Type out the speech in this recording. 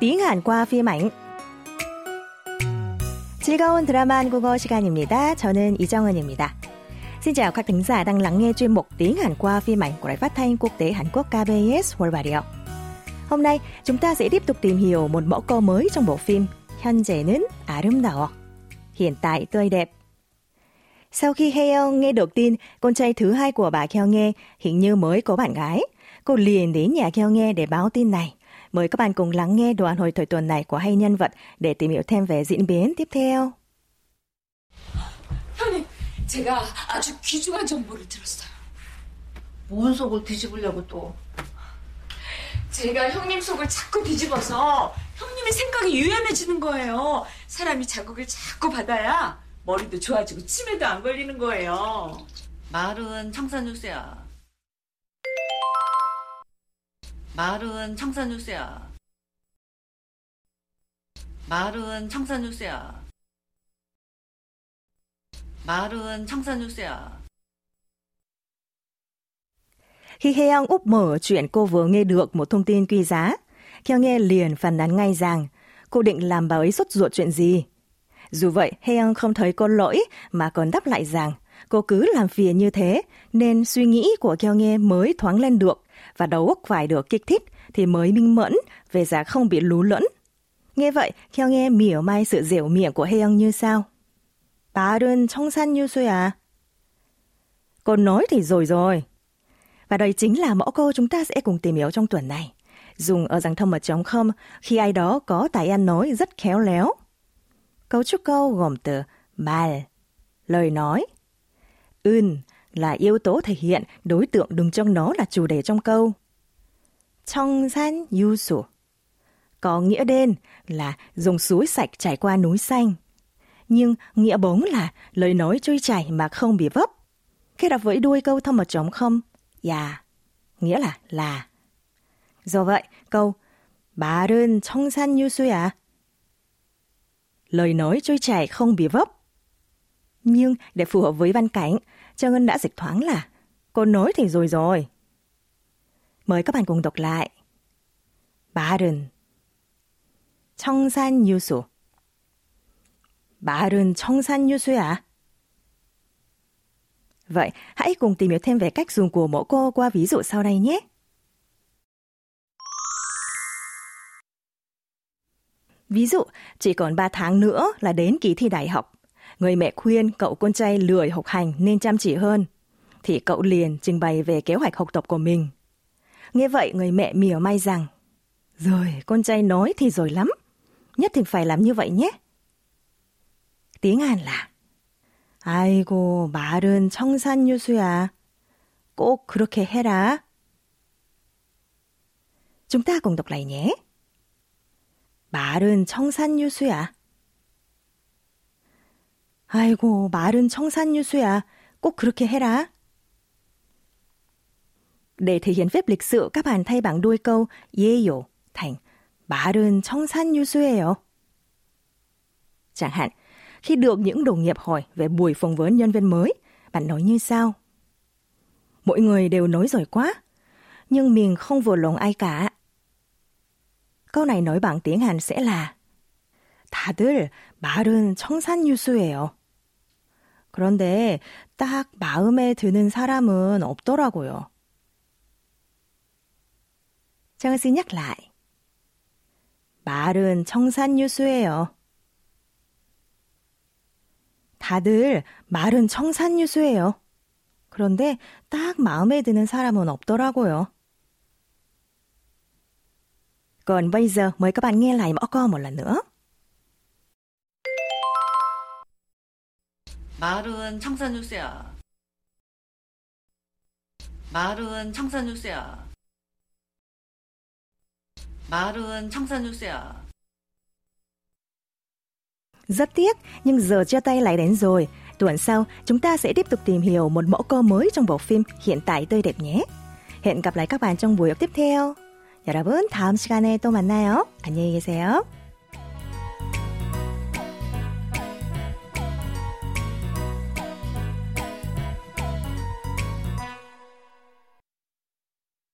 tiếng Hàn qua phim ảnh. 즐거운 드라마 한국어 시간입니다. 저는 이정은입니다. Xin chào các thính giả đang lắng nghe chuyên mục tiếng Hàn qua phim ảnh của Đài Phát thanh Quốc tế Hàn Quốc KBS World Radio. Hôm nay, chúng ta sẽ tiếp tục tìm hiểu một mẫu câu mới trong bộ phim 현재는 아름다워. Hiện tại tươi đẹp. Sau khi Haeyoung nghe được tin con trai thứ hai của bà Kyo nghe hình như mới có bạn gái, cô liền đến nhà Kyo nghe để báo tin này. Mời các bạn cùng lắng nghe đoạn hồi thời tuần này của hai nhân vật để tìm hiểu thêm về diễn biến tiếp theo. 형님, 제가 아주 귀중한 정보를 들었어요. 뭔 속을 뒤집으려고 또. 제가 형님 속을 자꾸 뒤집어서 형님의 생각이 유연해지는 거예요. 사람이 자극을 자꾸 받아야 머리도 좋아지고 치매도 안 걸리는 거예요. 말은 청산유세야. 말은 청산유세야. 말은 청산유세야. 말은 청산유세야. Khi Haeyoung úp mở chuyện cô vừa nghe được một thông tin quý giá, Kyo nghe liền phản nàn ngay rằng cô định làm bà ấy sốt ruột chuyện gì. Dù vậy, Haeyoung không thấy có lỗi mà còn đáp lại rằng cô cứ làm phiền như thế nên suy nghĩ của Kyo nghe mới thoáng lên được và đầu óc phải được kích thích thì mới minh mẫn về giá không bị lú lẫn. Nghe vậy, Kyo nghe mỉa mai sự dẻo miệng của Haeyoung như sau. 말은 청산유수야. Cô nói thì rồi rồi. Và đây chính là mẫu câu chúng ta sẽ cùng tìm hiểu trong tuần này. Dùng ở dạng thông mật chống không khi ai đó có tài ăn nói rất khéo léo. Cấu trúc câu gồm từ mal, lời nói. 은 là yếu tố thể hiện đối tượng đứng trong nó là chủ đề trong câu. 청산 유수 có nghĩa đen là dùng suối sạch trải qua núi xanh. Nhưng nghĩa bóng là lời nói trôi chảy mà không bị vấp. Kết hợp với đuôi câu thông mật trống không, 야, nghĩa là là. Do vậy, câu 말은 청산유수야. Lời nói trôi chảy không bị vấp. Nhưng để phù hợp với văn cảnh, Trang Ngân đã dịch thoáng là Cô nói thì rồi rồi. Mời các bạn cùng đọc lại. 말은 청산유수 말은 청산유수야. Vậy, hãy cùng tìm hiểu thêm về cách dùng của mẫu cô qua ví dụ sau đây nhé. Ví dụ, chỉ còn 3 tháng nữa là đến kỳ thi đại học. Người mẹ khuyên cậu con trai lười học hành nên chăm chỉ hơn. Thì cậu liền trình bày về kế hoạch học tập của mình. Nghe vậy người mẹ mỉa mai rằng Rồi, con trai nói thì rồi lắm. Nhất định phải làm như vậy nhé. Tiếng Hàn là 아이고, 말은 청산유수야. 꼭 그렇게 해라. Chúng ta cùng đọc lại nhé. 말은 청산유수야. 아이고, 말은 청산유수야. 꼭 그렇게 해라. Để thể hiện phép lịch sự, các bạn thay bằng đuôi câu 예요 thành 말은 청산유수예요. Chẳng hạn, khi được những đồng nghiệp hỏi về buổi phỏng vấn nhân viên mới, bạn nói như sau? Mỗi người đều nói giỏi quá, nhưng mình không vừa lòng ai cả. Câu này nói bằng tiếng Hàn sẽ là 다들 말은 청산유수예요. 그런데 딱 마음에 드는 사람은 없더라고요. Xin nhắc lại. 말은 청산유수예요. 다들 말은 청산유수예요. 그런데 딱 마음에 드는 사람은 없더라고요. Còn bây giờ mời các bạn nghe lại mẫu câu một lần nữa. 말은 청산유세야. 말은 청산유세야. 말은 청산유세야. Rất tiếc, nhưng giờ chia tay lại đến rồi. Tuần sau, chúng ta sẽ tiếp tục tìm hiểu một mẫu câu mới trong bộ phim Hiện tại tươi đẹp nhé. Hẹn gặp lại các bạn trong buổi học tiếp theo. 여러분, 다음 시간에 또 만나요. 안녕히 계세요.